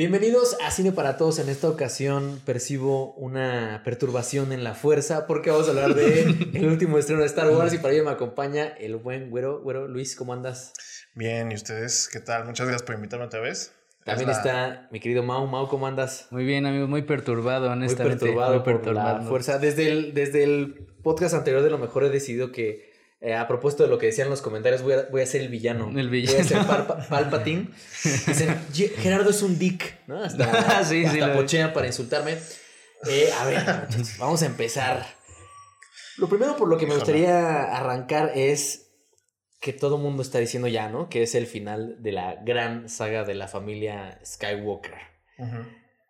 Bienvenidos a Cine para Todos. En esta ocasión percibo una perturbación en la fuerza porque vamos a hablar de el último estreno de Star Wars y para ello me acompaña el buen güero. Güero, Luis, ¿cómo andas? Bien, ¿y ustedes qué tal? Muchas gracias por invitarme otra vez. También está mi querido Mau. Mau, ¿cómo andas? Muy bien, amigos, muy perturbado, honestamente. Muy perturbado, por la fuerza. Desde el, desde el podcast anterior de lo mejor he decidido que eh, a propósito de lo que decían los comentarios, voy a, voy a ser el villano. El villano. Voy a ser Palpa, Palpatine. Dicen, Gerardo es un dick, ¿no? Hasta, sí, hasta pochean para insultarme. Eh, a ver, vamos a empezar. Lo primero por lo que me gustaría arrancar es que todo el mundo está diciendo ya, ¿no? Que es el final de la gran saga de la familia Skywalker.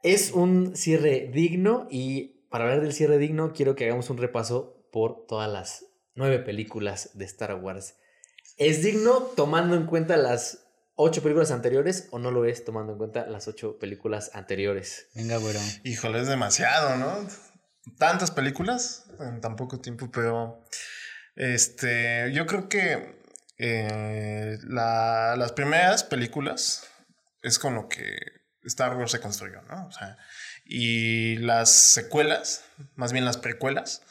Es un cierre digno y para hablar del cierre digno quiero que hagamos un repaso por todas las nueve películas de Star Wars. ¿Es digno tomando en cuenta las ocho películas anteriores o no lo es tomando en cuenta las ocho películas anteriores? Venga, bueno. Híjole, es demasiado, ¿no? Tantas películas en tan poco tiempo, pero este, yo creo que eh, las primeras películas es con lo que Star Wars se construyó, ¿no? O sea, y las secuelas, más bien las precuelas,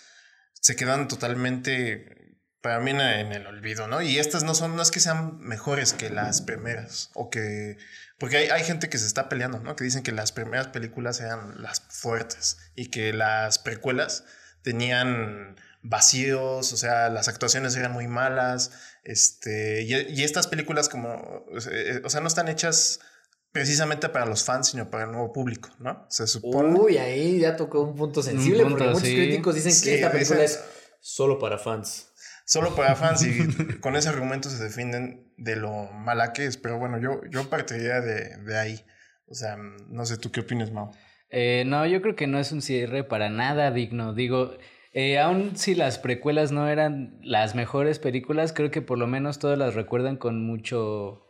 se quedan totalmente para mí en el olvido, ¿no? Y estas no son, no es que sean mejores que las primeras, o que, porque hay, hay, gente que se está peleando, ¿no? Que dicen que las primeras películas eran las fuertes y que las precuelas tenían vacíos, o sea, las actuaciones eran muy malas, este, y, y estas películas como, eh, o sea, no están hechas precisamente para los fans, sino para el nuevo público, ¿no? Se supone. Uy, ahí ya tocó un punto sensible, porque muchos críticos dicen que esta película es solo para fans. Solo para fans y con ese argumento se defienden de lo mala que es, pero bueno, yo, yo partiría de, de ahí. O sea, no sé, ¿tú qué opinas, Mau? Eh, no, yo creo que no es un cierre para nada digno. Digo, eh, aun si las precuelas no eran las mejores películas, creo que por lo menos todas las recuerdan con mucho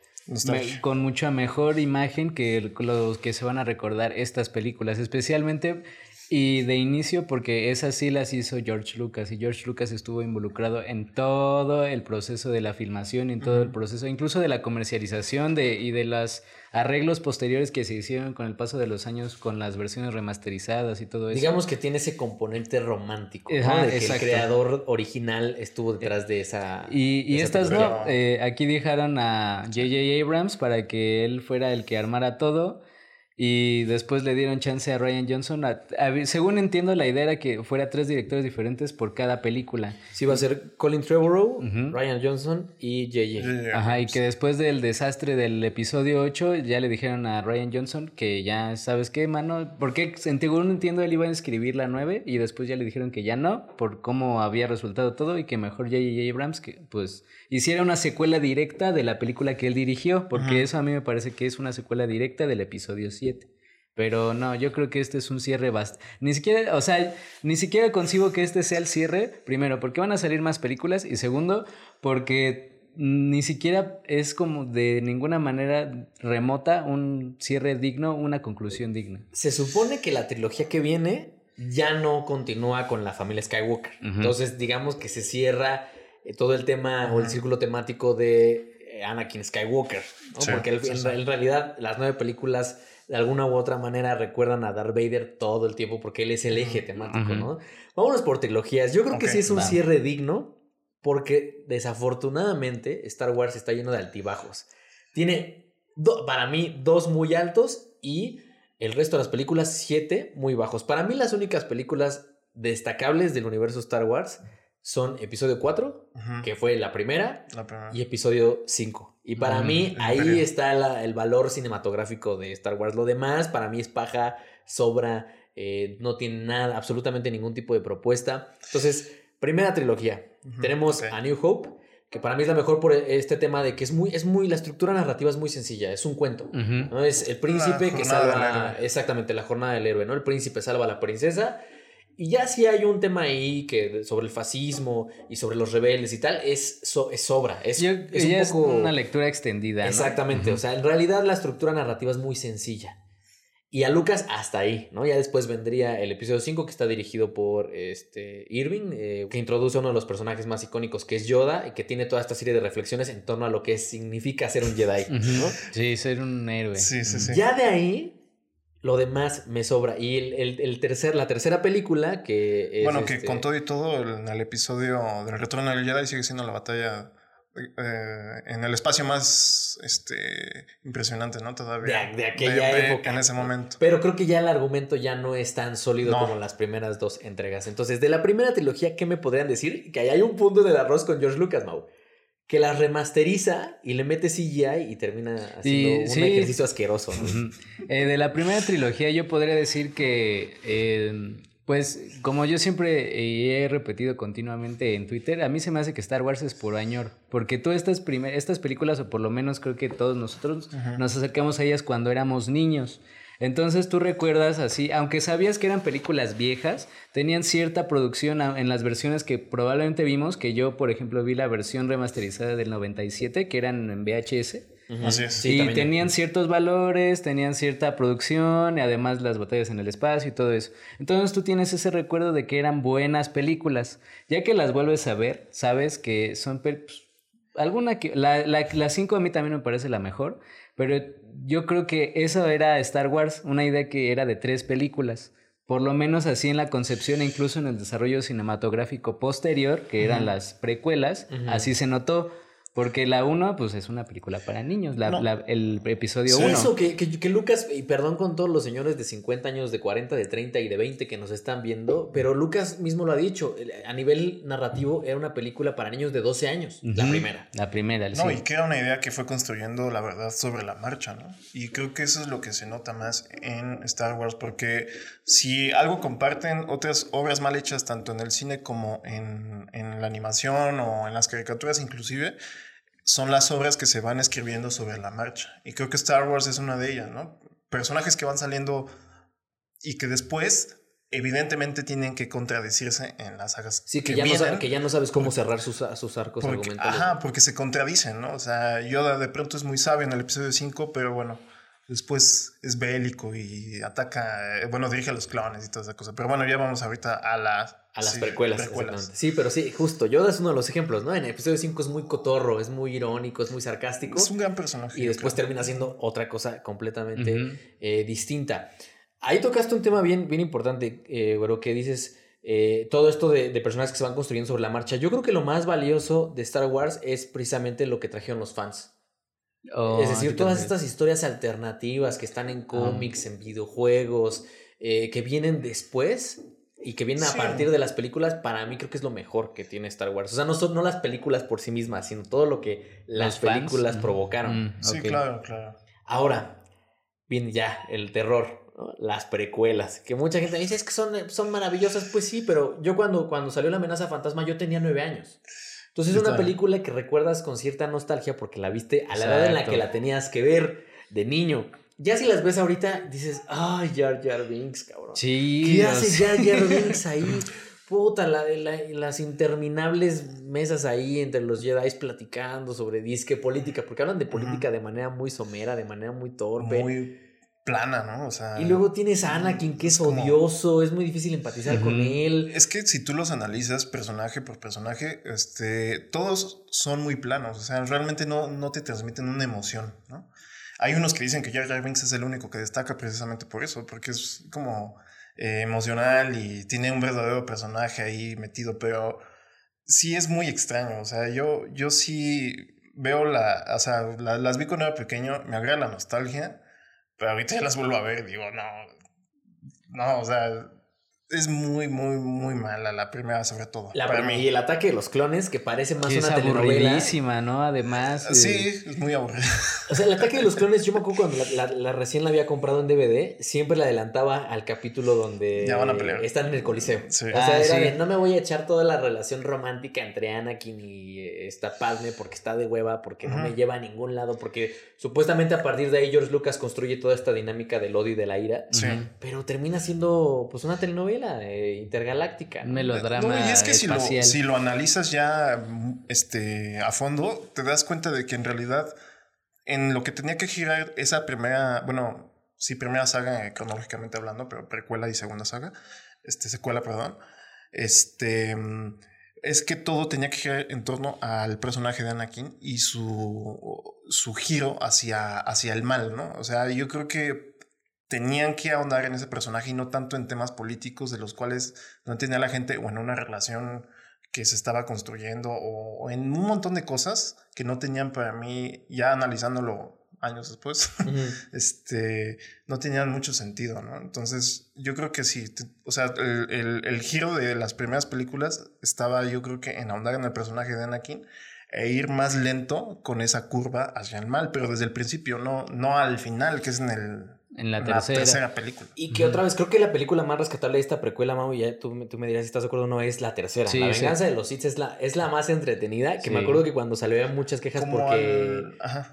con mucha mejor imagen que los que se van a recordar estas películas, especialmente y de inicio porque esas sí las hizo George Lucas y George Lucas estuvo involucrado en todo el proceso de la filmación en todo el proceso, incluso de la comercialización de, y de los arreglos posteriores que se hicieron con el paso de los años con las versiones remasterizadas y todo eso. Digamos que tiene ese componente romántico, ¿no? de que el creador original estuvo detrás de esa... Y, y estas no, eh, aquí dejaron a J.J. Abrams para que él fuera el que armara todo y después le dieron chance a Ryan Johnson. según entiendo, la idea era que fuera tres directores diferentes por cada película. Sí, iba a ser Colin Trevorrow, Ryan Johnson y JJ. Ajá, y que después del desastre del episodio 8 ya le dijeron a Ryan Johnson que ya, ¿sabes qué, mano? Porque según entiendo él iba a escribir la 9 y después ya le dijeron que ya no, por cómo había resultado todo y que mejor JJ Abrams que pues hiciera una secuela directa de la película que él dirigió, porque eso a mí me parece que es una secuela directa del episodio 7. Pero no, yo creo que este es un cierre bastante. Ni siquiera, o sea, ni siquiera concibo que este sea el cierre. Primero, porque van a salir más películas. Y segundo, porque ni siquiera es como de ninguna manera remota un cierre digno, una conclusión digna. Se supone que la trilogía que viene ya no continúa con la familia Skywalker. Entonces, digamos que se cierra eh, todo el tema o el círculo temático de eh, Anakin Skywalker. porque en realidad las nueve películas de alguna u otra manera recuerdan a Darth Vader todo el tiempo porque él es el eje temático, ¿no? Vámonos por trilogías. Yo creo que sí es un cierre digno porque desafortunadamente Star Wars está lleno de altibajos. Tiene, para mí, dos muy altos y el resto de las películas, siete muy bajos. Para mí las únicas películas destacables del universo Star Wars son episodio 4, que fue la primera, y episodio 5. Y para mí ahí está el valor cinematográfico de Star Wars. Lo demás para mí es paja, sobra, eh, no tiene nada, absolutamente ningún tipo de propuesta. Entonces, primera trilogía. Tenemos A New Hope, que para mí es la mejor por este tema de que es muy, es muy, la estructura narrativa es muy sencilla, es un cuento. ¿no? Es el príncipe que salva, exactamente, la jornada del héroe, ¿no? El príncipe salva a la princesa y ya si hay un tema ahí que sobre el fascismo y sobre los rebeldes y tal, es, es sobra. Es, es, un poco... una lectura extendida. Exactamente. O sea, en realidad la estructura narrativa es muy sencilla. Y a Lucas hasta ahí, ¿no? Ya después vendría el episodio 5 que está dirigido por este Irving, eh, que introduce a uno de los personajes más icónicos que es Yoda y que tiene toda esta serie de reflexiones en torno a lo que significa ser un Jedi, ¿no? Sí, ser un héroe. Ya de ahí Lo demás me sobra. Y el, el, tercer, la tercera película que es Bueno, que este con todo y todo, en el episodio del Retorno del Jedi sigue siendo la batalla eh, en el espacio más este, impresionante, ¿no? Todavía. De, aquella época. En ese momento. Pero creo que ya el argumento ya no es tan sólido como las primeras dos entregas. Entonces, de la primera trilogía, ¿qué me podrían decir? Que ahí hay un punto del arroz con George Lucas, Mau que la remasteriza y le mete CGI y termina haciendo un ejercicio asqueroso. Eh, de la primera trilogía yo podría decir que, eh, pues como yo siempre he repetido continuamente en Twitter, a mí se me hace que Star Wars es por añor, porque todas estas, estas películas, o por lo menos creo que todos nosotros nos acercamos a ellas cuando éramos niños. Entonces tú recuerdas así, aunque sabías que eran películas viejas, tenían cierta producción en las versiones que probablemente vimos, que yo por ejemplo vi la versión remasterizada del 97, que eran en VHS. Así es. y tenían ciertos valores, tenían cierta producción, y además las batallas en el espacio y todo eso. Entonces tú tienes ese recuerdo de que eran buenas películas. Ya que las vuelves a ver, sabes que son... Pues, alguna que... La 5 a mí también me parece la mejor, pero yo creo que eso era Star Wars, una idea que era de tres películas. Por lo menos así en la concepción e incluso en el desarrollo cinematográfico posterior, que eran las precuelas, así se notó. Porque la 1, pues es una película para niños, la, el episodio 1. eso, que, que, Lucas, y perdón con todos los señores de 50 años, de 40, de 30 y de 20 que nos están viendo, pero Lucas mismo lo ha dicho, a nivel narrativo era una película para niños de 12 años, la primera. La primera, No, y que era una idea que fue construyendo, la verdad, sobre la marcha, ¿no? Y creo que eso es lo que se nota más en Star Wars, porque si algo comparten otras obras mal hechas, tanto en el cine como en, en la animación o en las caricaturas inclusive, son las obras que se van escribiendo sobre la marcha. Y creo que Star Wars es una de ellas, ¿no? Personajes que van saliendo y que después evidentemente tienen que contradecirse en las sagas. Sí, que, ya, no que ya no sabes cómo cerrar sus, sus arcos argumentales. Ajá, porque se contradicen, ¿no? O sea, Yoda de pronto es muy sabio en el episodio 5, pero bueno, después es bélico y ataca, eh, bueno, dirige a los clones y toda esa cosa. Pero bueno, ya vamos ahorita a las... A las precuelas. Sí, pero sí, justo. Yoda es uno de los ejemplos, ¿no? En el episodio 5 es muy cotorro, es muy irónico, es muy sarcástico. Es un gran personaje. Y después termina siendo otra cosa completamente eh, distinta. Ahí tocaste un tema bien, bien importante, eh, bueno, que dices... Eh, todo esto de, de, personajes que se van construyendo sobre la marcha. Yo creo que lo más valioso de Star Wars es precisamente lo que trajeron los fans. Oh, es decir, todas estas historias alternativas que están en cómics, en videojuegos, eh, que vienen después y que vienen a partir de las películas, para mí creo que es lo mejor que tiene Star Wars. O sea, no son no las películas por sí mismas, sino todo lo que las películas provocaron. Mm, sí, claro, claro. Ahora, viene ya el terror. Las precuelas, que mucha gente dice es que son, son maravillosas, pues sí, pero yo cuando, cuando salió la amenaza fantasma yo tenía nueve años. Entonces es una película que recuerdas con cierta nostalgia porque la viste a la edad en la que la tenías que ver de niño. Ya si las ves ahorita, dices, ay, Jar Jar Binks, cabrón. Sí. ¿Qué hace Jar Jar Binks ahí? Puta, la, las interminables mesas ahí entre los Jedi platicando sobre disque política, porque hablan de política de manera muy somera, de manera muy torpe. Muy plana, ¿no? O sea. Y luego tienes a Anakin, que es, odioso, es muy difícil empatizar con él. Es que si tú los analizas personaje por personaje, este, todos son muy planos, o sea, realmente no, no te transmiten una emoción, ¿no? Hay unos que dicen que Jar Jar Binks es el único que destaca precisamente por eso, porque es como eh, emocional y tiene un verdadero personaje ahí metido, pero sí es muy extraño, o sea, yo, yo sí veo la, o sea, las vi cuando era pequeño, me agrada la nostalgia pero ahorita ya las vuelvo a ver digo, no, no, o sea, es muy, muy, muy mala la primera, sobre todo. La para mí. Y el ataque de los clones, que parece más una telenovela. ¿no? Además. Sí, es muy aburrida. O sea, el ataque de los clones, yo me acuerdo cuando la, recién la había comprado en DVD, siempre la adelantaba al capítulo donde ya van a pelear. están en el Coliseo. O sea, ah, era de, no me voy a echar toda la relación romántica entre Anakin y eh, esta Padme porque está de hueva, porque no me lleva a ningún lado, porque supuestamente a partir de ahí George Lucas construye toda esta dinámica del odio y de la ira. Sí. Pero termina siendo pues una telenovela eh, intergaláctica. melodrama. y es que si lo, si lo, analizas ya este, a fondo, te das cuenta de que en realidad en lo que tenía que girar esa primera, bueno, sí, primera saga eh, cronológicamente hablando, pero precuela y segunda saga, este, secuela, perdón, este, es que todo tenía que girar en torno al personaje de Anakin y su, su giro hacia, hacia el mal, ¿no? O sea, yo creo que tenían que ahondar en ese personaje y no tanto en temas políticos de los cuales no tenía la gente o en una relación que se estaba construyendo o, o, en un montón de cosas que no tenían para mí, ya analizándolo años después, este, no tenían mucho sentido, ¿no? Entonces, yo creo que sí, o sea, el, el, el, giro de las primeras películas estaba, yo creo que en ahondar en el personaje de Anakin e ir más lento con esa curva hacia el mal, pero desde el principio, no, no al final, que es en el en la tercera. película. Y que otra vez, creo que la película más rescatable de esta precuela, Mau, ya tú, tú me dirás si estás de acuerdo o no, es la tercera. la venganza de los Sith es la, es la más entretenida, que me acuerdo que cuando salió había muchas quejas porque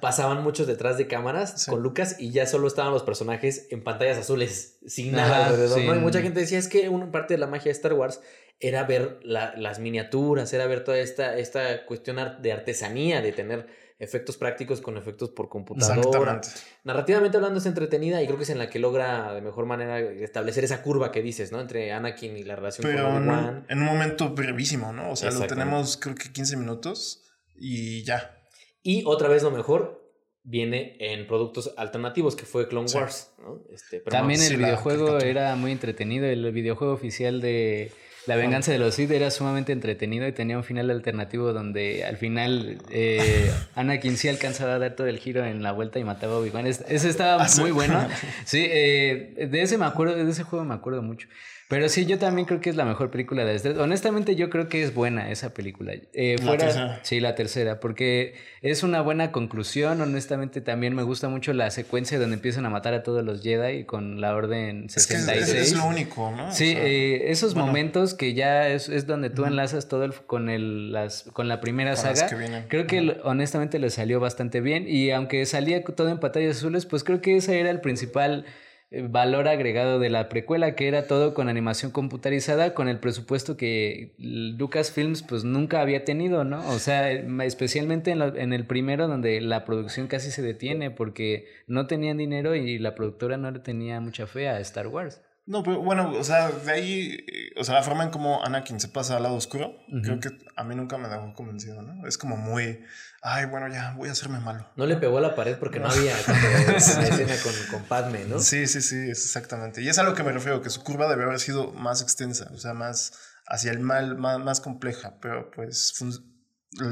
pasaban muchos detrás de cámaras con Lucas y ya solo estaban los personajes en pantallas azules, sin nada alrededor. ¿no? Y mucha gente decía, es que una parte de la magia de Star Wars era ver las miniaturas, era ver toda esta, esta cuestión de artesanía, de tener efectos prácticos con efectos por computadora. Narrativamente hablando es entretenida y creo que es en la que logra de mejor manera establecer esa curva que dices, ¿no? Entre Anakin y la relación con Obi-Wan. En, un momento brevísimo, ¿no? O sea, lo tenemos creo que 15 minutos y ya. Y otra vez lo mejor viene en productos alternativos, que fue Clone Wars. ¿no? Este, También el videojuego era muy entretenido, el videojuego oficial de la venganza de los Sith era sumamente entretenido y tenía un final alternativo donde al final eh, Anakin sí alcanzaba a dar todo el giro en la vuelta y mataba a Obi-Wan. Ese estaba ah, muy bueno. Sí, eh, de ese me acuerdo, de ese juego me acuerdo mucho. Pero sí, yo también creo que es la mejor película de Star Honestamente, yo creo que es buena esa película. Eh, la tercera. Sí, la tercera, porque es una buena conclusión. Honestamente, también me gusta mucho la secuencia donde empiezan a matar a todos los Jedi con la Orden 66. Es, que es, lo único, ¿no? Sí, eh, esos momentos que ya es, es donde tú enlazas todo con, el, las, con la primera saga. Creo que honestamente le salió bastante bien. Y aunque salía todo en pantallas azules, pues creo que ese era el principal valor agregado de la precuela, que era todo con animación computarizada, con el presupuesto que Lucasfilms pues nunca había tenido, ¿no? O sea, especialmente en, en, el primero donde la producción casi se detiene porque no tenían dinero y la productora no le tenía mucha fe a Star Wars. No, pero bueno, o sea, de ahí, o sea, la forma en cómo Anakin se pasa al lado oscuro, creo que a mí nunca me dejó convencido, ¿no? Es como muy, ay, bueno, ya, voy a hacerme malo. No le pegó a la pared porque no, había una escena con, con, Padme, ¿no? Sí, sí, sí, exactamente. Y es a lo que me refiero, que su curva debe haber sido más extensa, o sea, más hacia el mal, más, más compleja, pero pues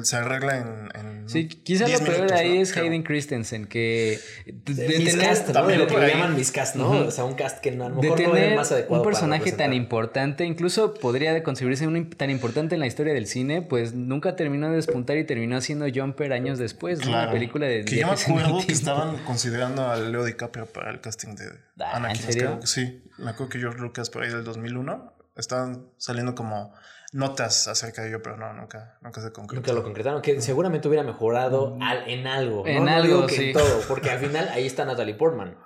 se arregla en. en sí, quizás lo peor de ahí es Hayden Christensen, que. De miscast, ¿no? De lo que le llaman miscast, ¿no? O sea, un cast que a lo mejor no es más adecuado. Un personaje tan importante, incluso podría considerarse un, tan importante en la historia del cine, pues nunca terminó de despuntar y terminó siendo Jumper años después, ¿no? Una película de. Que yo me acuerdo que estaban considerando a Leo DiCaprio para el casting de ah, Anakin. ¿En serio? Sí, me acuerdo que George Lucas por ahí del 2001 estaban saliendo como notas acerca de ello, pero no, nunca, nunca se concretó. Nunca lo concretaron, que seguramente hubiera mejorado mm. en algo. En algo, que en todo, porque al final ahí está Natalie Portman.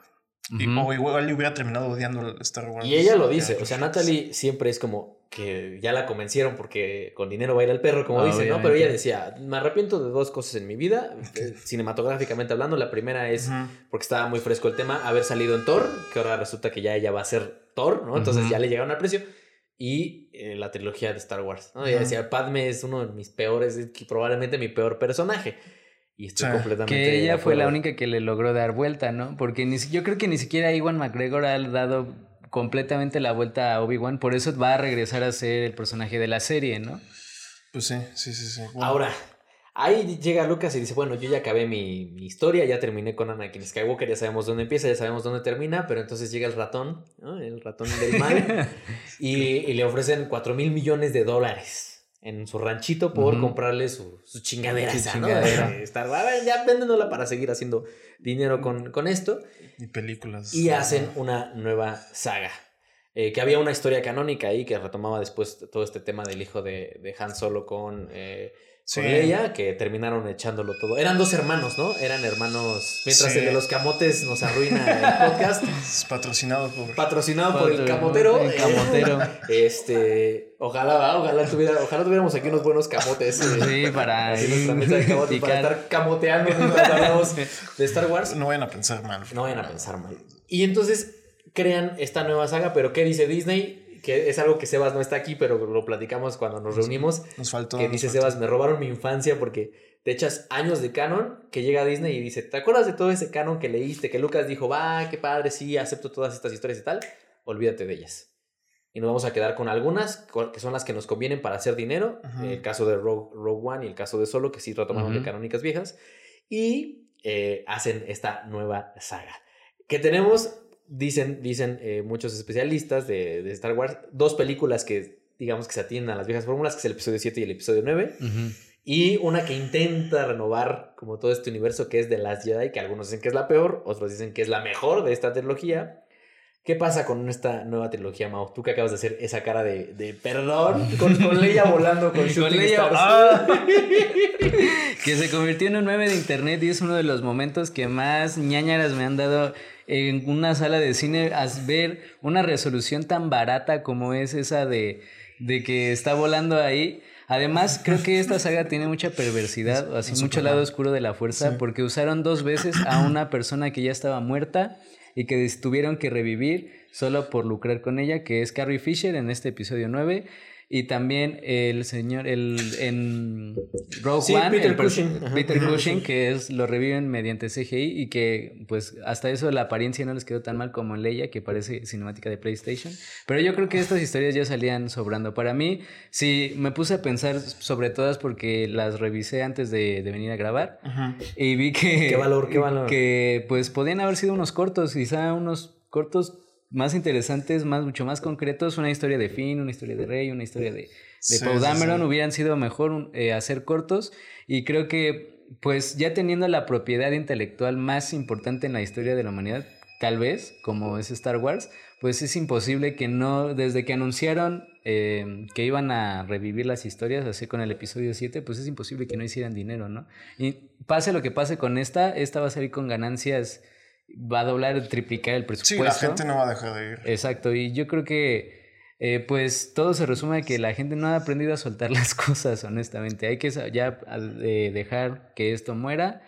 Y, O igual le hubiera terminado odiando Star Wars. Y ella lo dice, o sea, Natalie siempre es como que ya la convencieron porque con dinero va a ir al perro, como dice, ¿no? Pero ella decía, me arrepiento de dos cosas en mi vida, eh, cinematográficamente hablando. La primera es, porque estaba muy fresco el tema, haber salido en Thor, que ahora resulta que ya ella va a ser Thor, ¿no? Entonces ya le llegaron al precio y eh, la trilogía de Star Wars. ¿no? decía, Padme es uno de mis peores, probablemente mi peor personaje. Y estoy completamente. Que ella fue la única que le logró dar vuelta, ¿no? Porque ni, yo creo que ni siquiera Iwan McGregor ha dado completamente la vuelta a Obi-Wan, por eso va a regresar a ser el personaje de la serie, ¿no? Pues sí, sí, sí, sí. Ahora, Ahí llega Lucas y dice, bueno, yo ya acabé mi, historia, ya terminé con Anakin Skywalker, ya sabemos dónde empieza, ya sabemos dónde termina, pero entonces llega el ratón, el ratón del mal, y, le ofrecen 4 mil millones de dólares en su ranchito por comprarle su, su chingadera, ¿no? Estar, ya véndenla para seguir haciendo dinero con, con esto. Y películas. Y hacen una nueva saga. Eh, que había una historia canónica ahí que retomaba después todo este tema del hijo de, de Han Solo con... Eh, con ella, que terminaron echándolo todo. Eran dos hermanos, ¿no? Eran hermanos. Mientras el de los camotes nos arruina el podcast. patrocinado por. Patrocinado por, el camotero. El camotero. este. Ojalá, ojalá, tuviera, ojalá tuviéramos aquí unos buenos camotes. Sí, para. para estar camoteando de Star Wars. No vayan a pensar mal. No vayan a pensar mal. Y entonces crean esta nueva saga, pero ¿qué dice Disney? Que es algo que Sebas no está aquí, pero lo platicamos cuando nos reunimos. Nos faltó. Que dice Sebas, me robaron mi infancia porque te echas años de canon que llega a Disney y dice, ¿te acuerdas de todo ese canon que leíste? Que Lucas dijo, va, qué padre, sí, acepto todas estas historias y tal. Olvídate de ellas. Y nos vamos a quedar con algunas que son las que nos convienen para hacer dinero. El caso de Rogue, One y el caso de Solo, que sí retomaron de canónicas viejas. Y eh, hacen esta nueva saga. Que tenemos, dicen, dicen eh, muchos especialistas de, de, Star Wars, dos películas que digamos que se atienden a las viejas fórmulas, que es el episodio 7 y el episodio 9. Y una que intenta renovar como todo este universo que es de las Jedi, que algunos dicen que es la peor, otros dicen que es la mejor de esta trilogía. ¿Qué pasa con esta nueva trilogía, Mao? Tú que acabas de hacer esa cara de, de perdón con, con, Leia volando con, con Leia. Ah. que se convirtió en un 9 de internet y es uno de los momentos que más ñañaras me han dado en una sala de cine. A ver una resolución tan barata como es esa de, de que está volando ahí. Además, creo que esta saga tiene mucha perversidad, así mucho lado oscuro de la fuerza, porque usaron dos veces a una persona que ya estaba muerta y que tuvieron que revivir solo por lucrar con ella, que es Carrie Fisher en este episodio 9. Y también el señor, el en Rogue One, Peter, Cushing. Peter Cushing, que es, lo reviven mediante CGI y que pues hasta eso la apariencia no les quedó tan mal como en Leia, que parece cinemática de PlayStation. Pero yo creo que estas historias ya salían sobrando. Para mí, sí, me puse a pensar sobre todas porque las revisé antes de, de venir a grabar y vi que... Qué valor, qué valor. Que pues podían haber sido unos cortos, quizá unos cortos más interesantes, más, mucho más concretos, una historia de Finn, una historia de Rey, una historia de, de Paul Dameron, hubieran sido mejor eh, hacer cortos. Y creo que pues ya teniendo la propiedad intelectual más importante en la historia de la humanidad, tal vez, como es Star Wars, pues es imposible que no, desde que anunciaron eh, que iban a revivir las historias, así con el episodio 7, pues es imposible que no hicieran dinero, ¿no? Y pase lo que pase con esta, esta va a salir con ganancias va a doblar, triplicar el presupuesto. Sí, la gente no va a dejar de ir. Exacto, y yo creo que eh, pues todo se resume a que la gente no ha aprendido a soltar las cosas, honestamente. Hay que ya eh, dejar que esto muera.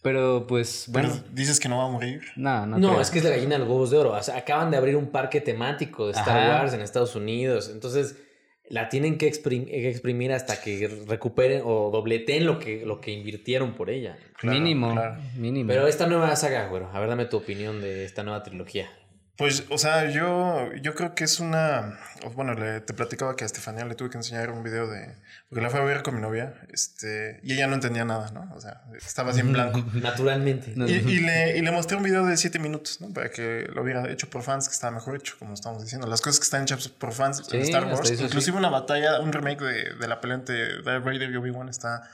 Pero pues bueno. dices que no va a morir. No, no. No, es que es la gallina de los huevos de oro. O sea, acaban de abrir un parque temático de Star Wars en Estados Unidos. Entonces, la tienen que exprimir, hasta que recuperen o dobleteen lo que, lo que invirtieron por ella. mínimo, mínimo. Pero esta nueva saga, bueno, a ver, dame tu opinión de esta nueva trilogía. Pues, o sea, yo, yo creo que es una. Bueno, le, te platicaba que a Estefanía le tuve que enseñar un video de. Porque la fue a ver con mi novia. Este, y ella no entendía nada, ¿no? O sea, estaba así en blanco. Naturalmente. Y, y, le, y le mostré un video de 7 minutos, ¿no? Para que lo hubiera hecho por fans, que estaba mejor hecho, como estamos diciendo. Las cosas que están hechas por fans en Star Wars. Inclusive una batalla, un remake de, de la pelea entre Darth Vader y Obi-Wan está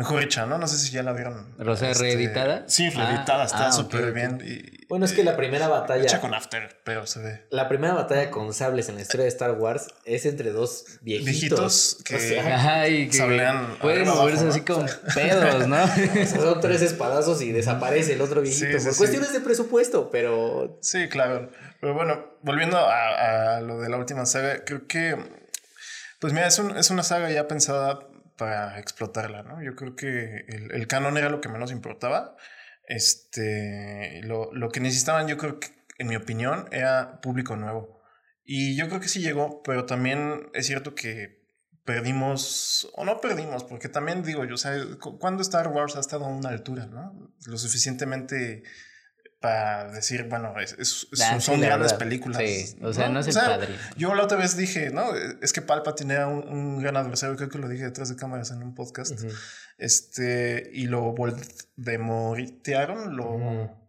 mejor hecha, ¿no? No sé si ya la vieron. ¿O sea, este, reeditada? Sí, reeditada, está ah, súper bien. Y, bueno, es que la primera batalla. Hecha con After, pero se ve. La primera batalla con sables en la historia de Star Wars es entre dos viejitos. Viejitos que, o pueden moverse así con pedos, ¿no? son tres espadazos y desaparece el otro viejito. por cuestiones de presupuesto, pero. Sí, claro. Pero bueno, volviendo a, a, lo de la última saga, creo que. Pues mira, es, un, es una saga ya pensada para explotarla, ¿no? Yo creo que el, el canon era lo que menos importaba. Este, lo, lo, que necesitaban, yo creo que, en mi opinión, era público nuevo. Y yo creo que sí llegó, pero también es cierto que perdimos, o no perdimos, porque también digo yo, o sea, cuando Star Wars ha estado a una altura, ¿no? Lo suficientemente para decir, bueno, es, ah, son grandes películas. Sí, o sea, no, es el padre. Yo la otra vez dije, no, es que Palpa tenía un, un, gran adversario, creo que lo dije detrás de cámaras en un podcast, este, y lo voldemoritearon, lo...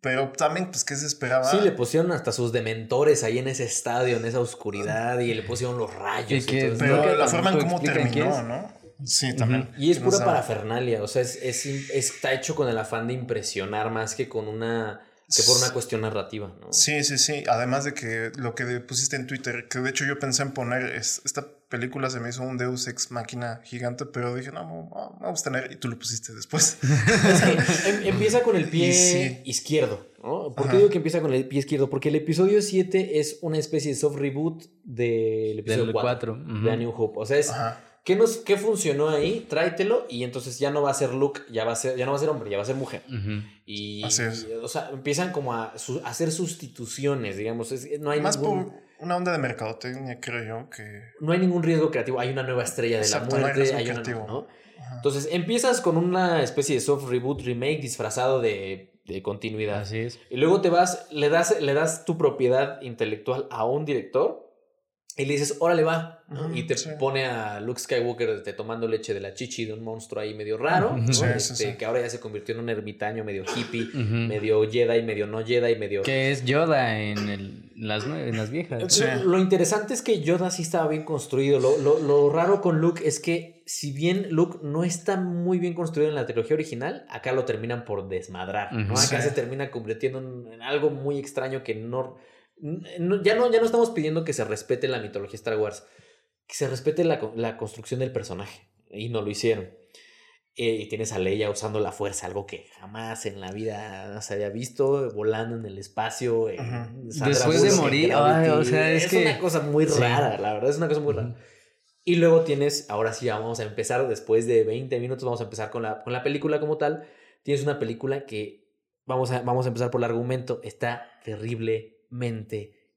Pero también, pues, ¿qué se esperaba? Sí, le pusieron hasta sus dementores ahí en ese estadio, en esa oscuridad, y le pusieron los rayos. Y, pero la forma en cómo terminó, ¿no? Sí, también. Y es pura parafernalia, o sea, es, es, está hecho con el afán de impresionar más que con una que por una cuestión narrativa, ¿no? Sí, sí, sí. Además de que lo que pusiste en Twitter, que de hecho yo pensé en poner, es, esta película se me hizo un Deus Ex máquina gigante, pero dije, no, vamos a tener, y tú lo pusiste después. Em, empieza con el pie izquierdo, ¿no? ¿Por qué digo que empieza con el pie izquierdo? Porque el episodio 7 es una especie de soft reboot del episodio 4, de A New Hope. O sea, es... ¿Qué, nos, ¿Qué funcionó ahí? Tráetelo y entonces ya no va a ser Luke, ya, va a ser, ya no va a ser hombre, ya va a ser mujer. Y, o sea, empiezan como a, hacer sustituciones, digamos. no hay Más por una onda de mercadotecnia, creo yo, que... No hay ningún riesgo creativo, hay una nueva estrella de la muerte, hay, una, Entonces empiezas con una especie de soft reboot remake disfrazado de, de continuidad. Así es. Y luego te vas, le das, le das tu propiedad intelectual a un director y le dices, órale va, y te pone a Luke Skywalker este, tomando leche de la chichi de un monstruo ahí medio raro, este, que ahora ya se convirtió en un ermitaño medio hippie, medio Jedi, medio no Jedi, medio... Que es Yoda en, el, las, en las viejas. Lo, interesante es que Yoda sí estaba bien construido. Lo, lo, lo, raro con Luke es que si bien Luke no está muy bien construido en la trilogía original, acá lo terminan por desmadrar, ¿no? Acá se termina convirtiendo en algo muy extraño que no ya no, ya no estamos pidiendo que se respete la mitología Star Wars, que se respete la, la construcción del personaje. Y no lo hicieron. Eh, y tienes a Leia usando la fuerza, algo que jamás en la vida se había visto, volando en el espacio. Después de morir, o sea, es, una cosa muy rara, la verdad, es una cosa muy rara. Y luego tienes, ahora sí, vamos a empezar, después de 20 minutos, vamos a empezar con la, con la película como tal. Tienes una película que, vamos a, vamos a empezar por el argumento, está terrible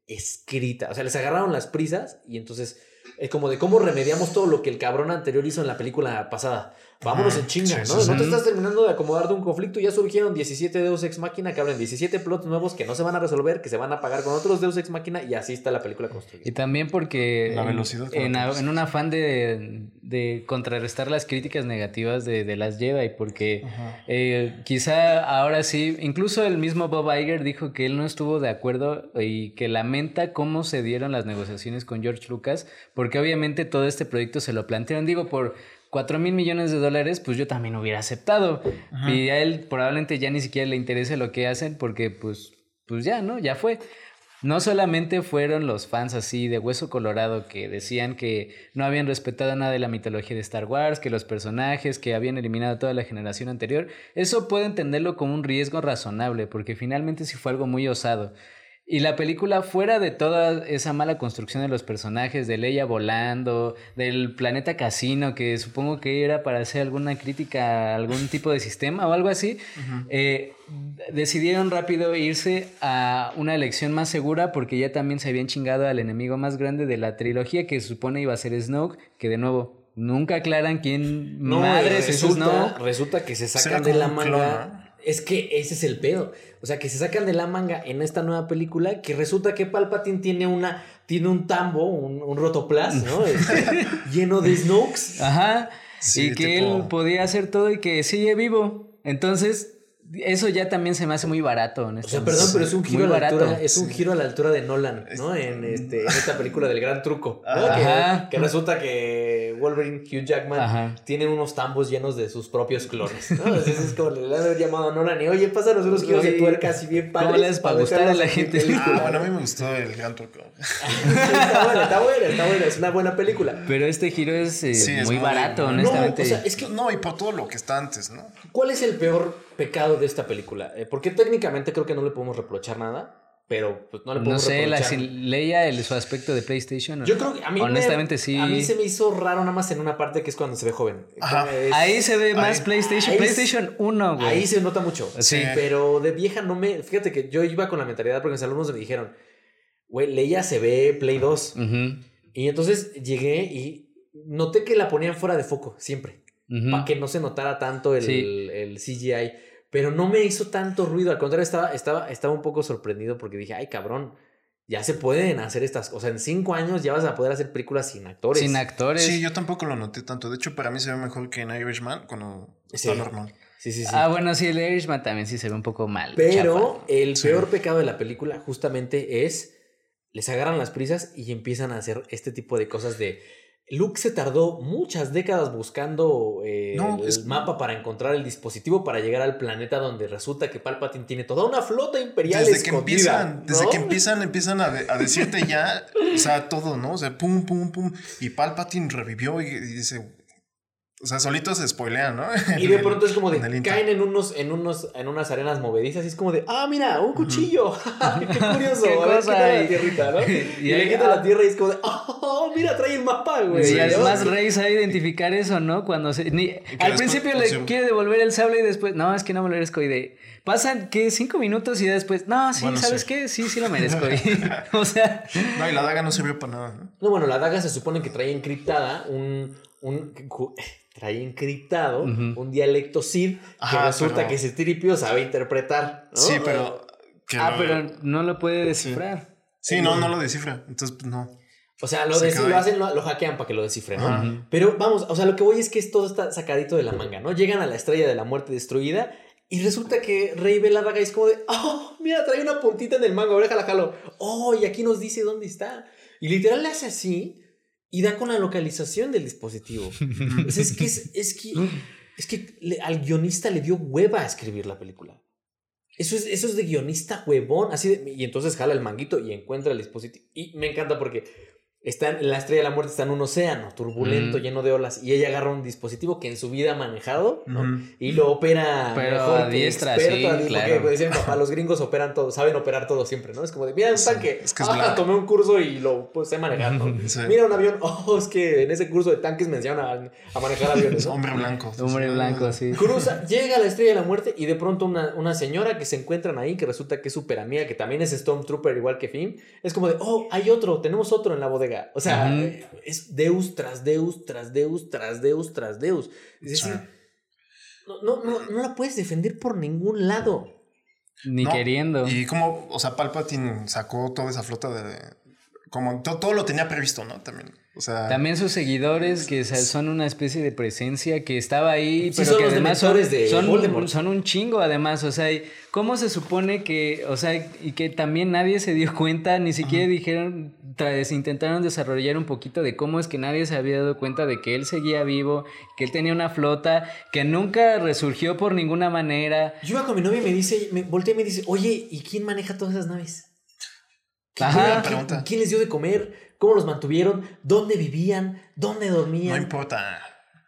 escrita. O sea, les agarraron las prisas y entonces es como de cómo remediamos todo lo que el cabrón anterior hizo en la película pasada. Vámonos en chinga, ¿no? no te estás terminando de acomodar de un conflicto. Ya surgieron 17 Deus Ex Máquina que abren 17 plots nuevos que no se van a resolver, que se van a pagar con otros Deus Ex Máquina y así está la película construida. Y también porque. La velocidad. En, en, un afán de, de, contrarrestar las críticas negativas de, de las Jedi, porque eh, quizá ahora sí, incluso el mismo Bob Iger dijo que él no estuvo de acuerdo y que lamenta cómo se dieron las negociaciones con George Lucas, porque obviamente todo este proyecto se lo plantearon, digo, por 4 mil millones de dólares, pues yo también hubiera aceptado. Y a él probablemente ya ni siquiera le interese lo que hacen porque pues, pues ya, ¿no? Ya fue. No solamente fueron los fans así de hueso colorado que decían que no habían respetado nada de la mitología de Star Wars, que los personajes, que habían eliminado toda la generación anterior. Eso puede entenderlo como un riesgo razonable, porque finalmente sí fue algo muy osado. Y la película, fuera de toda esa mala construcción de los personajes, de Leia volando, del planeta casino, que supongo que era para hacer alguna crítica a algún tipo de sistema o algo así, eh, decidieron rápido irse a una elección más segura porque ya también se habían chingado al enemigo más grande de la trilogía, que se supone iba a ser Snoke, que de nuevo nunca aclaran quién no, madres resulta, Resulta que se sacan de la manga. Es que ese es el pedo. O sea, que se sacan de la manga en esta nueva película que resulta que Palpatine tiene una tiene un tambo, un, un rotoplas, ¿no? Este, lleno de Snokes. Ajá. y que él podía hacer todo y que sigue vivo. Entonces, eso ya también se me hace muy barato, O sea, perdón, pero es un giro a la altura, es un giro a la altura de Nolan, ¿no? En, este, en esta película del gran truco, ¿no? Que, resulta que Wolverine, Hugh Jackman, tiene unos tambos llenos de sus propios clones, ¿no? Entonces es como le han llamado a Nolan y, oye, pásanos unos giros de tuerca así bien padres. ¿Cómo les para gustar a la gente? Ah, bueno, a mí me gustó el gran truco. está buena, está buena, está buena, es una buena película. Pero este giro es, eh, muy, barato, honestamente. No, o sea, es que... No, y por todo lo que está antes, ¿no? ¿Cuál es el peor pecado de esta película. Eh, porque técnicamente creo que no le podemos reprochar nada. Pero pues no le podemos no sé, reprochar. La, leía el, su aspecto de PlayStation. Yo creo que a mí honestamente sí. A mí se me hizo raro nada más en una parte que es cuando se ve joven. ahí se ve más PlayStation. PlayStation 1, güey. Ahí se nota mucho. Sí. Pero de vieja no me. Fíjate que yo iba con la mentalidad porque mis alumnos me dijeron, güey, Leia se ve Play 2. Y entonces llegué y noté que la ponían fuera de foco siempre. Para que no se notara tanto el, el CGI pero no me hizo tanto ruido. Al contrario, estaba, estaba, estaba un poco sorprendido porque dije, ay, cabrón, ya se pueden hacer estas cosas. En cinco años ya vas a poder hacer películas sin actores. Sin actores. Sí, yo tampoco lo noté tanto. De hecho, para mí se ve mejor que en Irishman cuando está normal. Sí, sí, sí. Ah, bueno, sí, el Irishman también sí se ve un poco mal. Pero el peor pecado de la película justamente es les agarran las prisas y empiezan a hacer este tipo de cosas de Luke se tardó muchas décadas buscando eh, el mapa para encontrar el dispositivo para llegar al planeta donde resulta que Palpatine tiene toda una flota imperial desde que empiezan Desde que empiezan, empiezan a, decirte ya, o sea, todo, ¿no? O sea, pum, pum, pum. Y Palpatine revivió y, dice, O sea, solitos se spoilean, ¿no? Y de pronto es como de En caen en unos, en unos, en unas arenas movedizas y es como de, ah, mira, un cuchillo. Qué curioso. Qué a ver, cosa, quita y- la tierrita, ¿no? y Y, le ahí- quita la tierra y es como de, oh, mira, trae el mapa, güey. y además ¿no? Rey sabe identificar eso, ¿no? Cuando se, ni- al principio le sí. quiere devolver el sable y después, no, es que no me lo merezco. Y de, pasan, ¿qué? Cinco minutos y después, no, sí, Bueno, ¿sabes sí. qué? Sí, sí lo merezco. Y, o sea, No, y la daga no sirvió para nada, ¿no? No, bueno, la daga se supone que trae encriptada un. Un trae encriptado un dialecto Sid que Ajá, resulta pero- que Citripio sabe interpretar. ¿no? Sí, pero... que ah, lo- pero no lo puede descifrar. Sí, no, no lo descifra. Entonces, pues no. O sea, lo, de- lo hacen, lo, lo hackean para que lo descifren, ¿no? Ajá. Pero vamos, o sea, lo que voy es que es todo está sacadito de la manga, ¿no? Llegan a la estrella de la muerte destruida y resulta que Rey ve la daga y es como de, oh, mira, trae una puntita en el mango, a ver, déjala jalo. Oh, y aquí nos dice dónde está. Y literal le hace así y da con la localización del dispositivo. Es que es, que, es que al guionista le dio hueva a escribir la película. Eso es, eso es de guionista huevón. Así de- y entonces jala el manguito y encuentra el dispositivo. Y me encanta porque está en la estrella de la muerte está en un océano turbulento, Mm. lleno de olas. Y ella agarra un dispositivo que en su vida ha manejado y lo opera Pero mejor a que diestra, experto, sí, a diestra, claro. porque decían, papá, los gringos operan todo, saben operar todo siempre, ¿no? Es como de, mira un Sí, tanque, es que es ah, tomé un curso y lo pues, sé manejar, ¿no? Sí. Mira un avión, oh, es que en ese curso de tanques me enseñaron a, a manejar aviones, hombre blanco. Hombre blanco, sí. Cruza, llega a la estrella de la muerte y de pronto una, una señora que se encuentran ahí, que resulta que es super amiga, que también es Stormtrooper igual que Finn, es como de, oh, hay otro, tenemos otro en la bodega. O sea, es Deus tras Deus, tras Deus, tras Deus, tras Deus. Es decir, no, no, no, no la puedes defender por ningún lado. Ni No, queriendo. Y como, o sea, Palpatine sacó toda esa flota de... Como to- todo lo tenía previsto, ¿no? También. O sea... También sus seguidores, que son una especie de presencia que estaba ahí, Sí, pero son que los además son, de son, Voldemort. son un chingo, además. O sea, ¿cómo se supone que, o sea, y que también nadie se dio cuenta, ni siquiera dijeron, tra- se intentaron desarrollar un poquito de cómo es que nadie se había dado cuenta de que él seguía vivo, que él tenía una flota, que nunca resurgió por ninguna manera. Yo iba con mi novia y me dice, me voltea y me dice, oye, ¿y quién maneja todas esas naves? ¿Quién, Ajá. quién- quién les dio de comer? ¿Cómo los mantuvieron? ¿Dónde vivían? ¿Dónde No dormían? importa.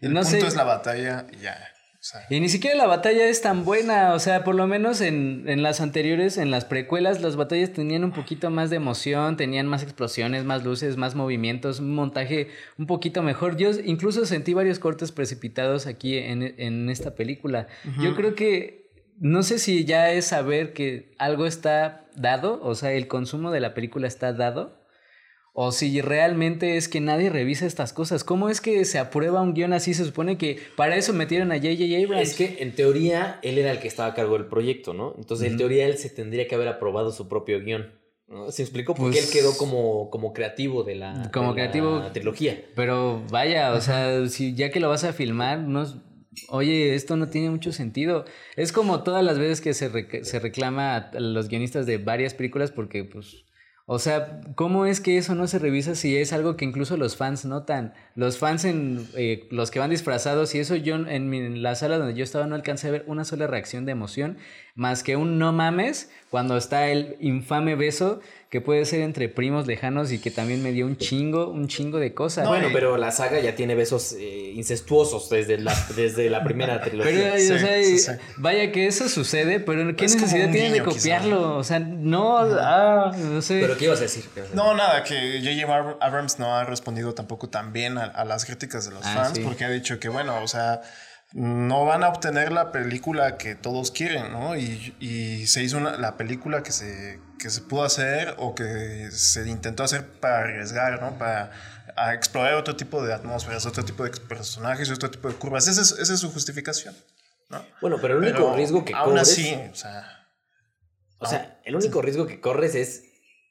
El No punto sé. es la batalla y ya. O sea, Y ni siquiera la batalla es tan buena, o sea, por lo menos en, en las anteriores, en las precuelas, las batallas tenían un poquito más de emoción, tenían más explosiones, más luces, más movimientos, un montaje un poquito mejor. Yo incluso sentí varios cortes precipitados aquí en, en esta película. Yo creo que, no sé si ya es saber que algo está dado, o sea, el consumo de la película está dado. O si realmente es que nadie revisa estas cosas. ¿Cómo es que se aprueba un guion así? Se supone que para eso metieron a J.J. Abrams. Es que en teoría él era el que estaba a cargo del proyecto, ¿no? Entonces en teoría él se tendría que haber aprobado su propio guion. ¿no? ¿Se explicó? Porque Pues- él quedó como, como creativo de la, Como de la creativo. trilogía. Pero vaya, o sea, si ya que lo vas a filmar, no es- Oye, esto no tiene mucho sentido. Es como todas las veces que se, se reclama a los guionistas de varias películas porque, pues, o sea, ¿cómo es que eso no se revisa si es algo que incluso los fans notan? Los fans, en eh, los que van disfrazados, y eso yo en, mi- en la sala donde yo estaba no alcancé a ver una sola reacción de emoción, más que un no mames cuando está el infame beso que puede ser entre primos lejanos y que también me dio un chingo, un chingo de cosas. bueno, y- pero la saga ya tiene besos eh, incestuosos desde la, desde la primera Pero, trilogía. o Sí, sea, sí, sí. vaya que eso sucede, pero ¿qué Es necesidad un tienen de quizá. copiarlo? O sea, no, ah, no sé. Pero ¿qué ibas a decir? No, nada, que J.J. Ab- Abrams no ha respondido tampoco tan bien a, a las críticas de los Ah, fans sí. porque ha dicho que, bueno, o sea, no van a obtener la película que todos quieren, ¿no? Y, y se hizo una- la película que se, que se pudo hacer o que se intentó hacer para arriesgar, ¿no? Para a explorar otro tipo de atmósferas, otro tipo de personajes, otro tipo de curvas. Esa es, esa es su justificación, ¿no? Bueno, pero el único Pero riesgo que aún corres... así, o sea... O sea, el único riesgo que corres es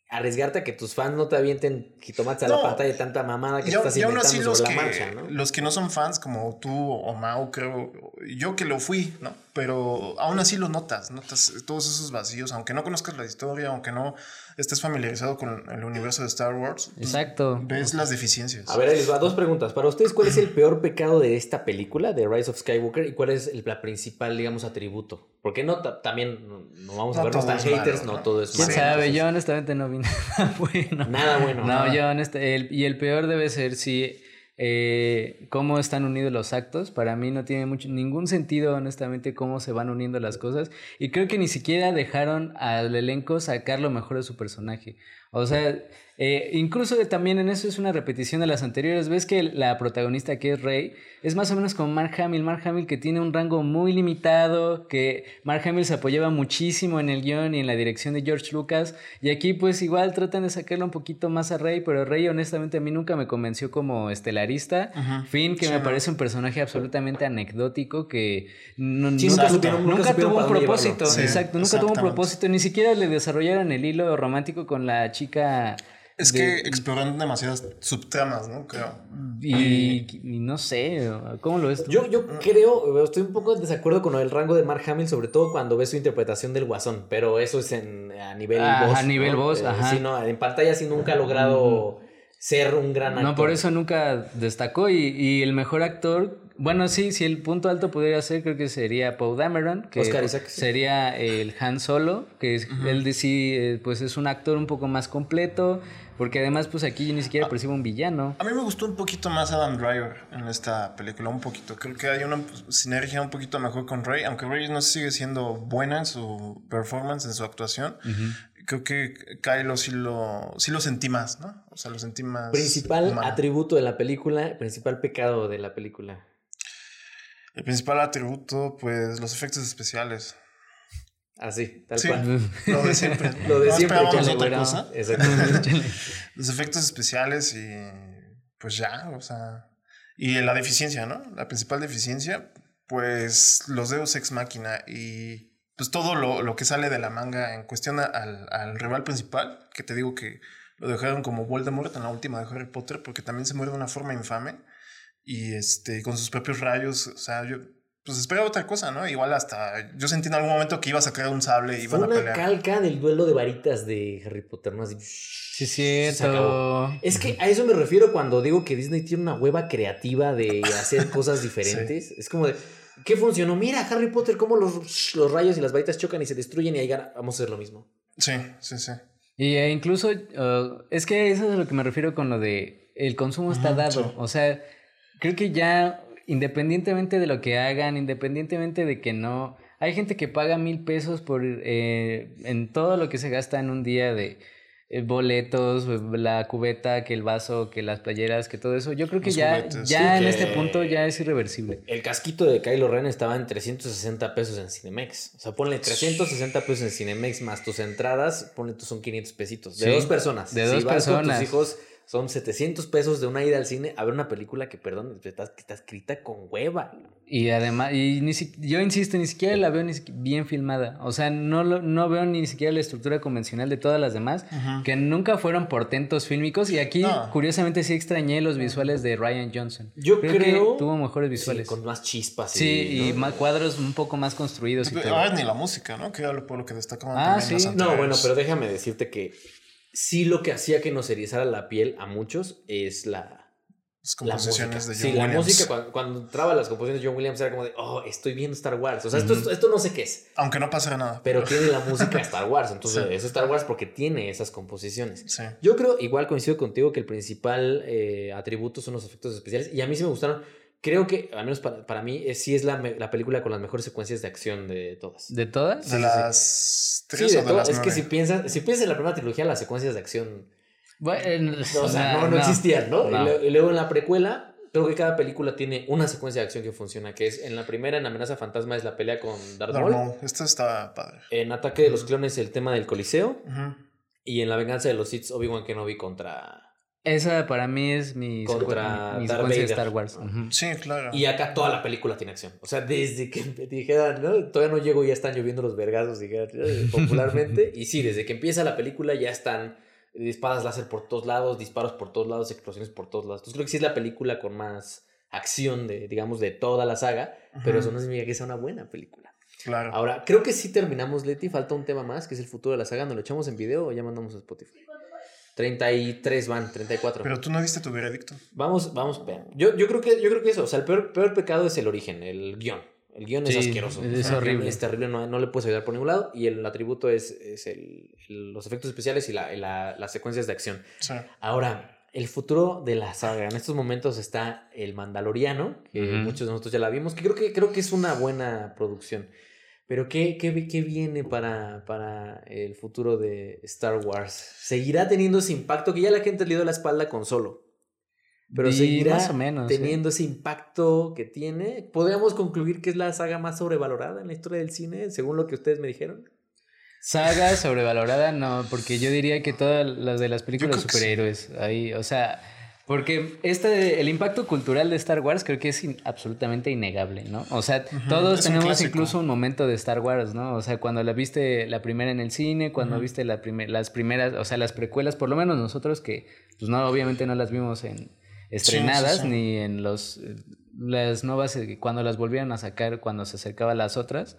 arriesgarte a que tus fans no te avienten jitomates a la pantalla de tanta mamada que estás inventando los sobre que, la marcha, ¿no? los que no son fans como tú o Mau, creo, yo que lo fui, ¿no? Pero aún así lo notas, notas todos esos vacíos, aunque no conozcas la historia, aunque no estés familiarizado con el universo de Star Wars, Exacto. ves las deficiencias. A ver, les va dos preguntas. Para ustedes, ¿cuál es el peor pecado de esta película, de Rise of Skywalker? ¿Y cuál es el la principal, digamos, atributo? Porque no ta- también no, no vamos a No vernos todo tan haters, malo, no ¿no? todo es ¿Quién malo. sabe? Entonces, Yo honestamente no vi nada bueno. Nada bueno. No, nada. yo honestamente... y el peor debe ser si... eh, cómo están unidos los actos. Para mí no tiene ningún sentido, honestamente, cómo se van uniendo las cosas. Y creo que ni siquiera dejaron al elenco sacar lo mejor de su personaje. O sea, eh, incluso también en eso es una repetición de las anteriores. Ves que la protagonista que es Rey es más o menos como Mark Hamill. Mark Hamill que tiene un rango muy limitado, que Mark Hamill se apoyaba muchísimo en el guion y en la dirección de George Lucas. Y aquí pues igual tratan de sacarle un poquito más a Rey, pero Rey honestamente a mí nunca me convenció como estelarista. Finn que me parece un personaje absolutamente anecdótico que nunca, tuvo un propósito. exacto, nunca tuvo un propósito. Ni siquiera le desarrollaron el hilo romántico con la chica es que exploran demasiadas subtramas, ¿no? Creo. Y, no sé, ¿cómo lo ves Yo, yo creo, estoy un poco en desacuerdo con el rango de Mark Hamill, sobre todo cuando ves su interpretación del Guasón, pero eso es en, a nivel ah, A nivel voz, eh, ajá. Sí, no, en pantalla sí nunca ha logrado ser un gran actor. No, por eso nunca destacó y, y el mejor actor bueno, sí, si el punto alto pudiera ser, creo que sería Paul Dameron, que sería el Han Solo, que es, él de sí, eh, pues es un actor un poco más completo, porque además, pues aquí ni siquiera ah, percibo un villano. A mí me gustó un poquito más Adam Driver en esta película, un poquito. Creo que hay una sinergia un poquito mejor con Rey, aunque Rey no sigue siendo buena en su performance, en su actuación. Creo que Kylo sí lo, sí lo sentí más, ¿no? O sea, lo sentí más. Principal atributo de la película, principal pecado de la película. El principal atributo, pues, los efectos especiales. Así, tal cual. Lo de siempre. lo de siempre. otra cosa. Los efectos especiales y pues ya, o sea. Y la deficiencia, ¿no? La principal deficiencia, pues los dedos ex máquina y pues todo lo, lo que sale de la manga en cuestión al, al, rival principal, que te digo que lo dejaron como Voldemort en la última de Harry Potter, porque también se muere de una forma infame y este, con sus propios rayos, o sea, yo pues esperaba otra cosa, ¿no? Igual hasta yo sentí en algún momento que iba a sacar un sable y iban a pelear. una calca del duelo de varitas de Harry Potter, ¿no? Así, sí, cierto. Es que a eso me refiero cuando digo que Disney tiene una hueva creativa de hacer cosas diferentes. Es como de, ¿qué funcionó? Mira, Harry Potter, cómo los, los rayos y las varitas chocan y se destruyen y ahí vamos a hacer lo mismo. Sí, sí, sí. Y e incluso, uh, es que eso es a lo que me refiero con lo de el consumo está dado. O sea, creo que ya independientemente de lo que hagan, independientemente de que no, hay gente que paga mil pesos por eh, en todo lo que se gasta en un día de eh, boletos, la cubeta, que el vaso, que las playeras, que todo eso. Yo creo que ya, ya en este punto ya es irreversible. El casquito de Kylo Ren estaba en 360 pesos en Cinemex. O sea, ponle 360 pesos en Cinemex más tus entradas, ponle tú son 500 pesitos. De dos personas. De dos personas. tus hijos son 700 pesos de una ida al cine a ver una película que, perdón, está, está escrita con hueva. Y además, y ni yo insisto, ni siquiera la veo ni bien filmada. O sea, no, no veo ni siquiera la estructura convencional de todas las demás, que nunca fueron portentos fílmicos. Y aquí, curiosamente, sí extrañé los visuales de Ryan Johnson. Yo creo, que tuvo mejores visuales. con más chispas. Sí, y, más cuadros un poco más construidos. Y ah, ni la música, ¿no? Que era por lo que destacaban ah, sí. No, bueno, pero déjame decirte que sí lo que hacía que nos erizara la piel a muchos es la, las composiciones de John sí, Williams. la música, cuando, entraba las composiciones de John Williams era como de, oh, estoy viendo Star Wars. O sea, esto, esto no sé qué es. Aunque no pasara nada. Pero tiene la música de Star Wars. Entonces, es Star Wars porque tiene esas composiciones. Yo creo, igual coincido contigo, que el principal eh, atributo son los efectos especiales. Y a mí sí me gustaron. Creo que, al menos para, para mí, sí es la, la, película con las mejores secuencias de acción de todas. ¿De todas? De las tres o de las Es que si piensas, si piensas en la primera trilogía, las secuencias de acción bueno, o sea, no, no, existían, ¿no? Y, luego en la precuela, creo que cada película tiene una secuencia de acción que funciona, que es en la primera, en Amenaza Fantasma, es la pelea con Darth Maul. No, esta está padre. En Ataque de los Clones, el tema del Coliseo. Y en La Venganza de los Sith, Obi-Wan Kenobi contra... Esa para mí es mi, contra mi secuencia de Star Wars. Sí, claro. Y acá toda la película tiene acción. O sea, desde que dijeran, ¿no? Todavía no llego y ya están lloviendo los vergazos, dijeran, popularmente. y sí, desde que empieza la película ya están disparas láser por todos lados, disparos por todos lados, explosiones por todos lados. Entonces creo que sí es la película con más acción de, digamos, de toda la saga, pero eso no significa que sea una buena película. Claro. Ahora, creo que sí terminamos, Leti, falta un tema más, que es el futuro de la saga. ¿Nos lo echamos en video o ya mandamos a Spotify? 33 van, 34. Pero tú no diste tu veredicto. Vamos, vamos, Yo, yo, creo que, yo creo que eso, o sea, el peor, peor pecado es el origen, el guion. El guion es asqueroso. Es horrible. Es terrible, no, no, le puedes ayudar por ningún lado. Y el atributo es, es el, los efectos especiales y la, las secuencias de acción. Ahora, el futuro de la saga. En estos momentos está El Mandaloriano, que muchos de nosotros ya la vimos, que creo que, creo que es una buena producción. Pero ¿qué, qué, qué viene para, para el futuro de Star Wars? ¿Seguirá teniendo ese impacto que ya la gente le dio la espalda con solo? Pero Y seguirá más o menos, teniendo ese impacto que tiene. ¿Podríamos concluir que es la saga más sobrevalorada en la historia del cine, según lo que ustedes me dijeron? Saga sobrevalorada, no, porque yo diría que todas las de las películas sí. superhéroes, ahí, o sea, porque este, el impacto cultural de Star Wars creo que es in- absolutamente innegable, ¿no? O sea, todos tenemos incluso un momento de Star Wars, ¿no? O sea, cuando la viste la primera en el cine, cuando viste la primer- las primeras, o sea, las precuelas, por lo menos nosotros que, pues no, obviamente no las vimos en estrenadas sí. ni en los eh, las nuevas eh, cuando las volvieron a sacar cuando se acercaban las otras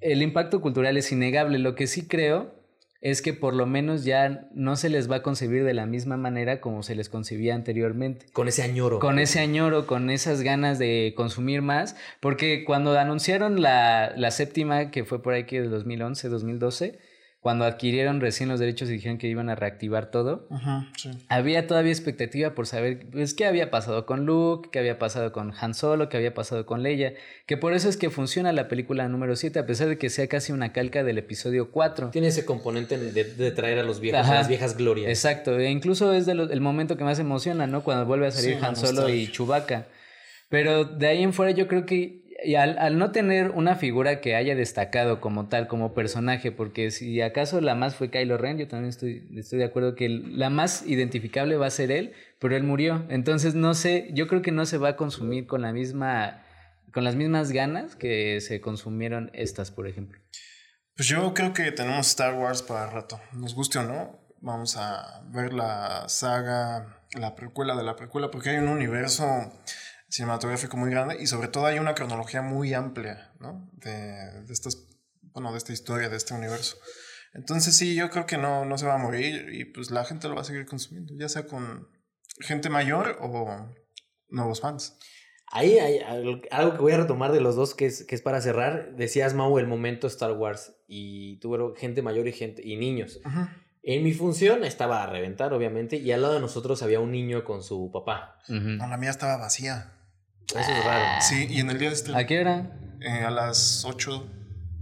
el impacto cultural es innegable. Lo que sí creo es que por lo menos ya no se les va a concebir de la misma manera como se les concebía anteriormente. Con ese añoro. Con ese añoro, con esas ganas de consumir más, porque cuando anunciaron la, la séptima, que fue por ahí que de 2011, 2012, cuando adquirieron recién los derechos y dijeron que iban a reactivar todo, sí. había todavía expectativa por saber pues, qué había pasado con Luke, qué había pasado con Han Solo, qué había pasado con Leia, que por eso es que funciona la película número 7, a pesar de que sea casi una calca del episodio 4. Tiene ese componente de, de traer a los viejos, Ajá. a las viejas glorias. Exacto, e incluso es de lo- el momento que más emociona, ¿no? Cuando vuelve a salir Sí, Han Solo y. Chewbacca. Pero de ahí en fuera yo creo que y al, al no tener una figura que haya destacado como tal, como personaje, porque si acaso la más fue Kylo Ren, yo también estoy, estoy de acuerdo que la más identificable va a ser él, pero él murió. Entonces no sé, yo creo que no se va a consumir con la misma, con las mismas ganas que se consumieron estas, por ejemplo. Pues yo creo que tenemos Star Wars para rato. Nos guste o no, vamos a ver la saga, la precuela de la precuela, porque hay un universo cinematográfico muy grande y sobre todo hay una cronología muy amplia, ¿no? De, de estas, bueno, de esta historia, de este universo. Entonces sí, yo creo que no, no se va a morir y pues la gente lo va a seguir consumiendo, ya sea con gente mayor o nuevos fans. Ahí hay al- algo que voy a retomar de los dos que es, que es para cerrar. Decías, Mau, el momento Star Wars y tuvo gente mayor y gente y niños. En mi función estaba a reventar, obviamente, y al lado de nosotros había un niño con su papá. No, la mía estaba vacía. Eso es raro. Sí, y en el día de este... ¿A qué hora? Eh, a las 8,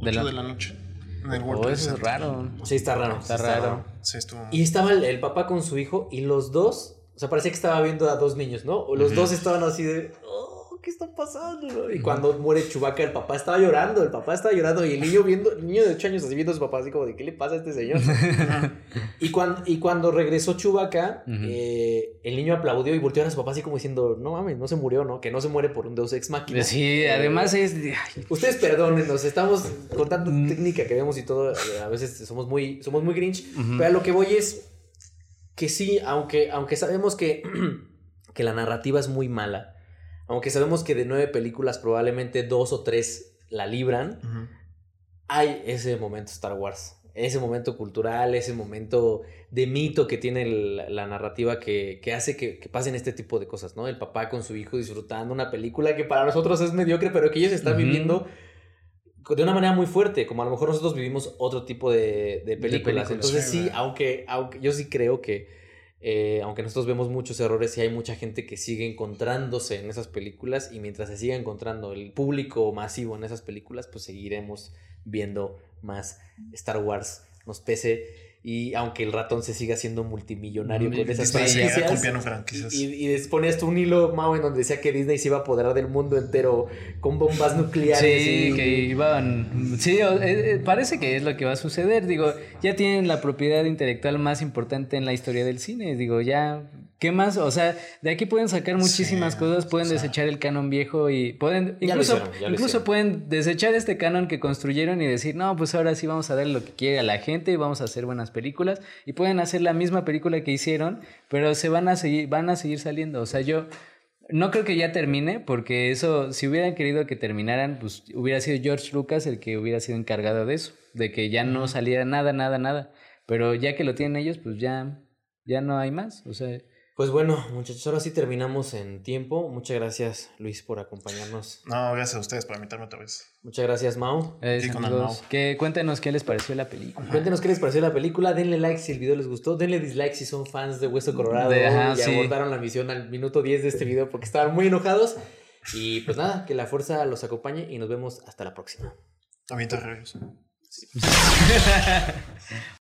De la- de la noche. En el World Oh, eso es raro. Sí, está raro. Está raro. Sí, estuvo. Y estaba el, el papá con su hijo y los dos, o sea, parecía que estaba viendo a dos niños, ¿no? O los dos estaban así de, oh, ¿qué está pasando? Y cuando muere Chubaca, el papá estaba llorando, el papá estaba llorando y el niño viendo, el niño de 8 años así viendo a su papá, así como de, ¿qué le pasa a este señor? y, cuando, y cuando regresó Chubaca, Ujú. el niño aplaudió y volteó a su papá así como diciendo, no mames, no se murió, ¿no? Que no se muere por un Deus Ex Machina. Sí, además es... ay, Ustedes perdónenos, estamos con tanta Mm. técnica que vemos y todo, eh, a veces somos muy, somos muy grinch, pero a lo que voy es que sí, aunque, aunque sabemos que, que la narrativa es muy mala, aunque sabemos que de nueve películas probablemente dos o tres la libran, hay ese momento Star Wars, ese momento cultural, ese momento de mito que tiene el- la narrativa que, que hace que, que pasen este tipo de cosas, ¿no? El papá con su hijo disfrutando una película que para nosotros es mediocre, pero que ellos están viviendo de una manera muy fuerte, como a lo mejor nosotros vivimos otro tipo de, de películas. películas, Entonces sí, aunque yo sí creo que, eh, aunque nosotros vemos muchos errores, sí hay mucha gente que sigue encontrándose en esas películas y mientras se siga encontrando el público masivo en esas películas, pues seguiremos viendo más Star Wars, nos pese. Y aunque el ratón se siga siendo multimillonario con esas franquicias, y, y ponías tú un hilo, Mao, en donde decía que Disney se iba a apoderar del mundo entero con bombas nucleares. Sí, y- que iban. Sí, eh, eh, parece que es lo que va a suceder. Digo, ya tienen la propiedad intelectual más importante en la historia del cine. Digo, ya. ¿Qué más? O sea, de aquí pueden sacar muchísimas Sí, cosas. Pueden o sea. desechar el canon viejo y pueden. Incluso, hicieron, incluso pueden desechar este canon que construyeron y decir, no, pues ahora sí vamos a dar lo que quiere a la gente y vamos a hacer buenas películas. Y pueden hacer la misma película que hicieron, pero se van a seguir, van a seguir saliendo. O sea, yo. No creo que ya termine, porque eso, si hubieran querido que terminaran, pues hubiera sido George Lucas el que hubiera sido encargado de eso, de que ya no saliera nada, nada, nada. Pero ya que lo tienen ellos, pues ya, ya no hay más. O sea, Pues bueno, muchachos, ahora sí terminamos en tiempo. Muchas gracias, Luis, por acompañarnos. No, gracias a ustedes por invitarme otra vez. Muchas gracias, Mau. Eh, Sí, amigos, Mau. que cuéntenos qué les pareció la película. Cuéntenos qué les pareció la película. Denle like si el video les gustó. Denle dislike si son fans de Hueso Colorado De- ajá, y sí. abordaron la misión al minuto 10 de este video porque estaban muy enojados. Y pues nada, que la fuerza los acompañe y nos vemos hasta la próxima. Avienta rayos.